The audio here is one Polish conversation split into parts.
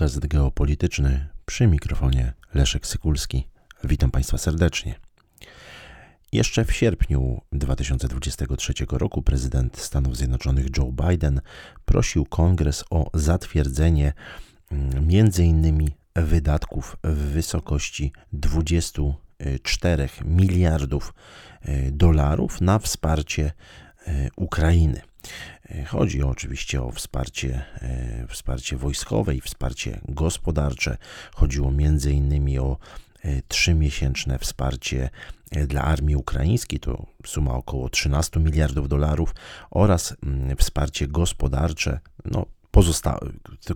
Podcast geopolityczny przy mikrofonie Leszek Sykulski. Witam Państwa serdecznie. Jeszcze w sierpniu 2023 roku prezydent Stanów Zjednoczonych Joe Biden prosił kongres o zatwierdzenie m.in. wydatków w wysokości 24 miliardów e, dolarów na wsparcie e, Ukrainy. Chodzi oczywiście o wsparcie, e, wsparcie wojskowe i wsparcie gospodarcze. Chodziło innymi o e, trzymiesięczne wsparcie e, dla armii ukraińskiej, to suma około 13 miliardów dolarów, oraz mm, wsparcie gospodarcze, no, pozosta-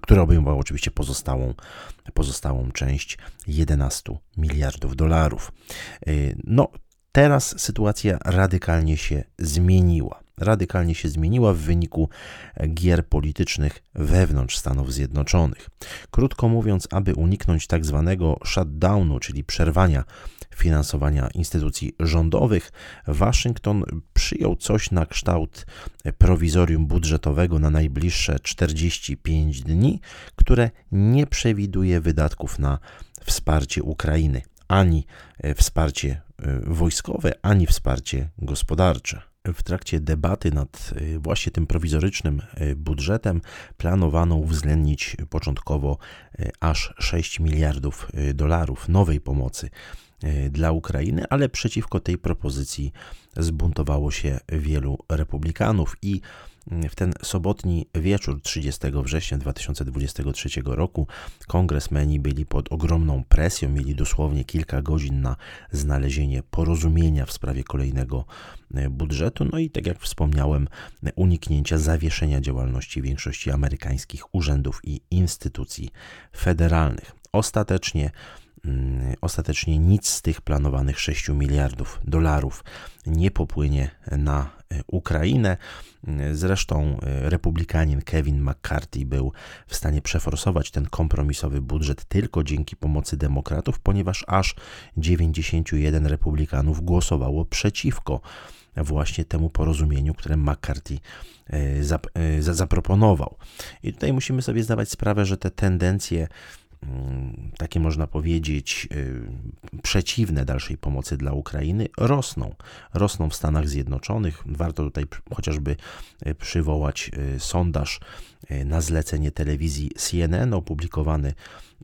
które obejmowało oczywiście pozostałą, pozostałą część 11 miliardów dolarów. No, teraz sytuacja radykalnie się zmieniła radykalnie się zmieniła w wyniku gier politycznych wewnątrz Stanów Zjednoczonych. Krótko mówiąc, aby uniknąć tak zwanego shutdownu, czyli przerwania finansowania instytucji rządowych, Waszyngton przyjął coś na kształt prowizorium budżetowego na najbliższe 45 dni, które nie przewiduje wydatków na wsparcie Ukrainy, ani wsparcie e, wojskowe, ani wsparcie gospodarcze w trakcie debaty nad y, właśnie tym prowizorycznym y, budżetem planowano uwzględnić początkowo y, aż 6 miliardów dolarów nowej pomocy dla Ukrainy, ale przeciwko tej propozycji zbuntowało się wielu republikanów i w ten sobotni wieczór 30 września 2023 roku kongresmeni byli pod ogromną presją, mieli dosłownie kilka godzin na znalezienie porozumienia w sprawie kolejnego e, budżetu, no i tak jak wspomniałem, uniknięcia zawieszenia działalności większości amerykańskich urzędów i instytucji federalnych. Ostatecznie Ostatecznie nic z tych planowanych 6 miliardów dolarów nie popłynie na e, Ukrainę. Zresztą e, republikanin Kevin McCarthy był w stanie przeforsować ten kompromisowy budżet tylko dzięki pomocy demokratów, ponieważ aż 91 republikanów głosowało przeciwko właśnie temu porozumieniu, które McCarthy e, zaproponował. I tutaj musimy sobie zdawać sprawę, że te tendencje Mm, takie można powiedzieć, y, przeciwne dalszej pomocy dla Ukrainy rosną. Rosną w Stanach Zjednoczonych. Warto tutaj chociażby y, przywołać y, sondaż na zlecenie telewizji CNN opublikowany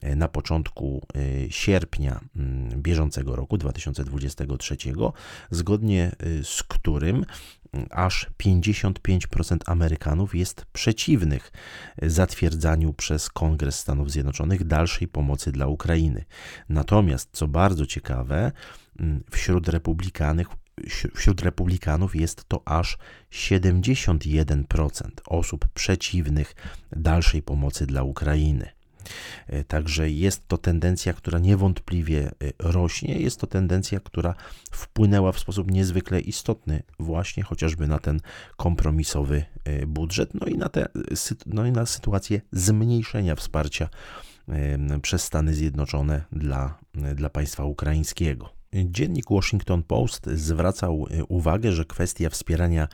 na początku sierpnia mm, bieżącego roku 2023, zgodnie z którym aż 55% Amerykanów jest przeciwnych zatwierdzaniu przez Kongres Stanów Zjednoczonych dalszej pomocy dla Ukrainy. Natomiast, co bardzo ciekawe, mm, wśród republikanów, wśród republikanów jest to aż 71% osób przeciwnych dalszej pomocy dla Ukrainy. E, także jest to tendencja, która niewątpliwie e, rośnie, jest to tendencja, która wpłynęła w sposób niezwykle istotny właśnie chociażby na ten kompromisowy e, budżet, no i na, te, no i na sytuację zmniejszenia wsparcia przez Stany Zjednoczone dla, dla państwa ukraińskiego. Dziennik Washington Post zwracał uwagę, że kwestia wspierania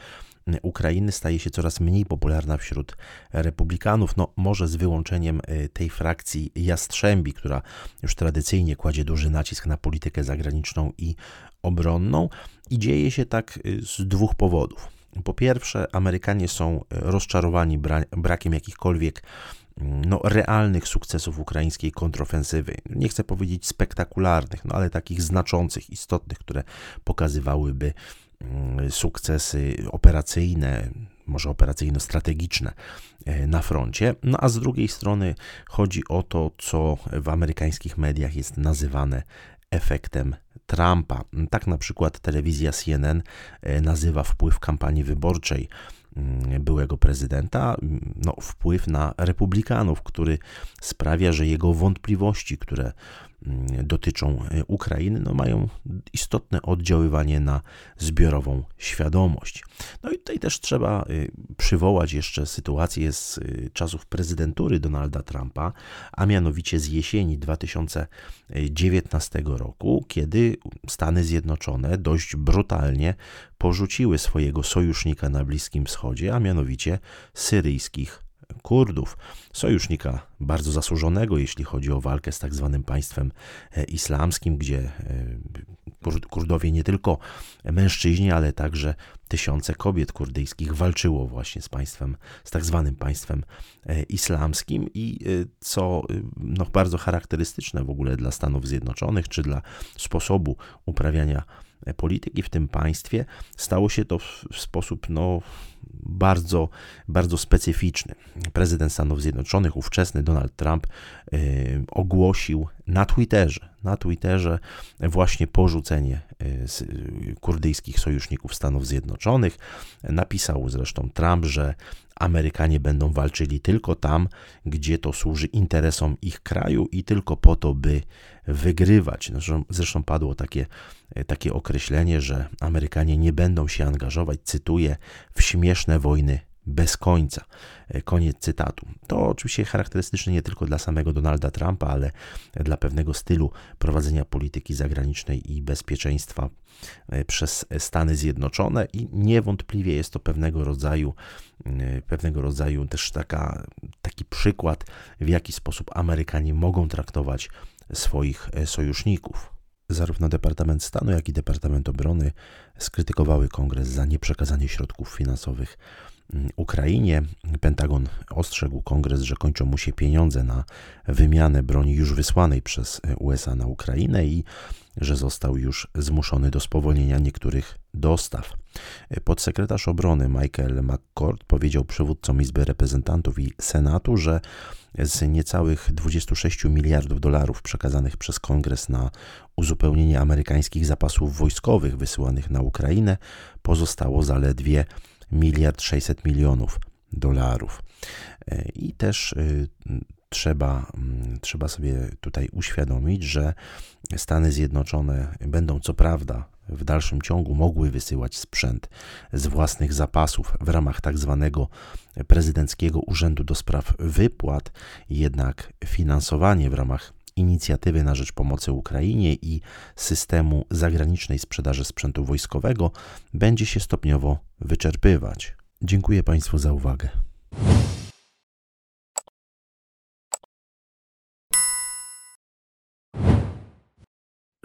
Ukrainy staje się coraz mniej popularna wśród republikanów, no może z wyłączeniem y, tej frakcji Jastrzębi, która już tradycyjnie kładzie duży nacisk na politykę zagraniczną i obronną i dzieje się tak y, z dwóch powodów. Po pierwsze, Amerykanie są y, rozczarowani bra brakiem jakichkolwiek mm, no, realnych sukcesów ukraińskiej kontrofensywy. Nie chcę powiedzieć spektakularnych, no, ale takich znaczących, istotnych, które pokazywałyby sukcesy operacyjne, może operacyjno-strategiczne e, na froncie. No a z drugiej strony chodzi o to, co w amerykańskich mediach jest nazywane efektem Trumpa. Tak na przykład telewizja CNN e, nazywa wpływ kampanii wyborczej byłego prezydenta, no, wpływ na republikanów, który sprawia, że jego wątpliwości, które dotyczą e, Ukrainy, no mają istotne oddziaływanie na zbiorową świadomość. No i tutaj też trzeba e, przywołać jeszcze sytuację z e, czasów prezydentury Donalda Trumpa, a mianowicie z jesieni 2019 roku, kiedy Stany Zjednoczone dość brutalnie porzuciły swojego sojusznika na Bliskim Wschodzie, a mianowicie syryjskich Kurdów, sojusznika bardzo zasłużonego, jeśli chodzi o walkę z tak zwanym państwem islamskim, gdzie Kurdowie nie tylko mężczyźni, ale także tysiące kobiet kurdyjskich walczyło właśnie z państwem, z tak zwanym państwem e, islamskim i e, co e, no, bardzo charakterystyczne w ogóle dla Stanów Zjednoczonych, czy dla sposobu uprawiania polityki w tym państwie, stało się to w, sposób no, bardzo, bardzo specyficzny. Prezydent Stanów Zjednoczonych, ówczesny Donald Trump, y, ogłosił na Twitterze, na Twitterze właśnie porzucenie y, kurdyjskich sojuszników Stanów Zjednoczonych. Napisał zresztą Trump, że Amerykanie będą walczyli tylko tam, gdzie to służy interesom ich kraju i tylko po to, by wygrywać. Zresztą, zresztą padło takie, takie określenie, że Amerykanie nie będą się angażować, cytuję, w śmieszne wojny bez końca. E, koniec cytatu. To oczywiście charakterystyczne nie tylko dla samego Donalda Trumpa, ale dla pewnego stylu prowadzenia polityki zagranicznej i bezpieczeństwa e, przez Stany Zjednoczone i niewątpliwie jest to pewnego rodzaju, e, pewnego rodzaju też taka, taki przykład, w jaki sposób Amerykanie mogą traktować swoich sojuszników. Zarówno Departament Stanu, jak i Departament Obrony skrytykowały kongres za nieprzekazanie środków finansowych Ukrainie. Pentagon ostrzegł kongres, że kończą mu się pieniądze na wymianę broni już wysłanej przez USA na Ukrainę i że został już zmuszony do spowolnienia niektórych dostaw. Podsekretarz obrony Michael McCord powiedział przywódcom Izby Reprezentantów i Senatu, że z niecałych 26 miliardów dolarów przekazanych przez kongres na uzupełnienie amerykańskich zapasów wojskowych wysyłanych na Ukrainę pozostało zaledwie miliard 600 milionów dolarów. I też y, trzeba, mm, trzeba sobie tutaj uświadomić, że Stany Zjednoczone będą co prawda w dalszym ciągu mogły wysyłać sprzęt z własnych zapasów w ramach tak zwanego prezydenckiego Urzędu do Spraw Wypłat, jednak finansowanie w ramach inicjatywy na rzecz pomocy Ukrainie i systemu zagranicznej sprzedaży sprzętu wojskowego będzie się stopniowo wyczerpywać. Dziękuję Państwu za uwagę.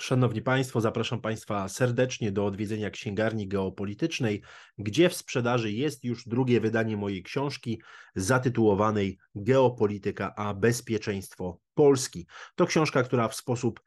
Szanowni Państwo, zapraszam Państwa serdecznie do odwiedzenia księgarni geopolitycznej, gdzie w sprzedaży jest już drugie wydanie mojej książki zatytułowanej Geopolityka a bezpieczeństwo Polski. To książka, która w sposób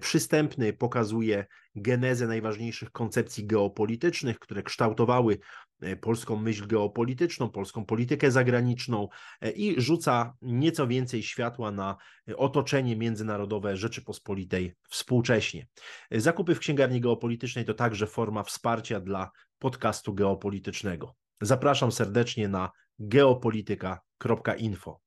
przystępny pokazuje genezę najważniejszych koncepcji geopolitycznych, które kształtowały e, polską myśl geopolityczną, polską politykę zagraniczną e, i rzuca nieco więcej światła na otoczenie międzynarodowe Rzeczypospolitej współcześnie. Zakupy w księgarni geopolitycznej to także forma wsparcia dla podcastu geopolitycznego. Zapraszam serdecznie na geopolityka.info.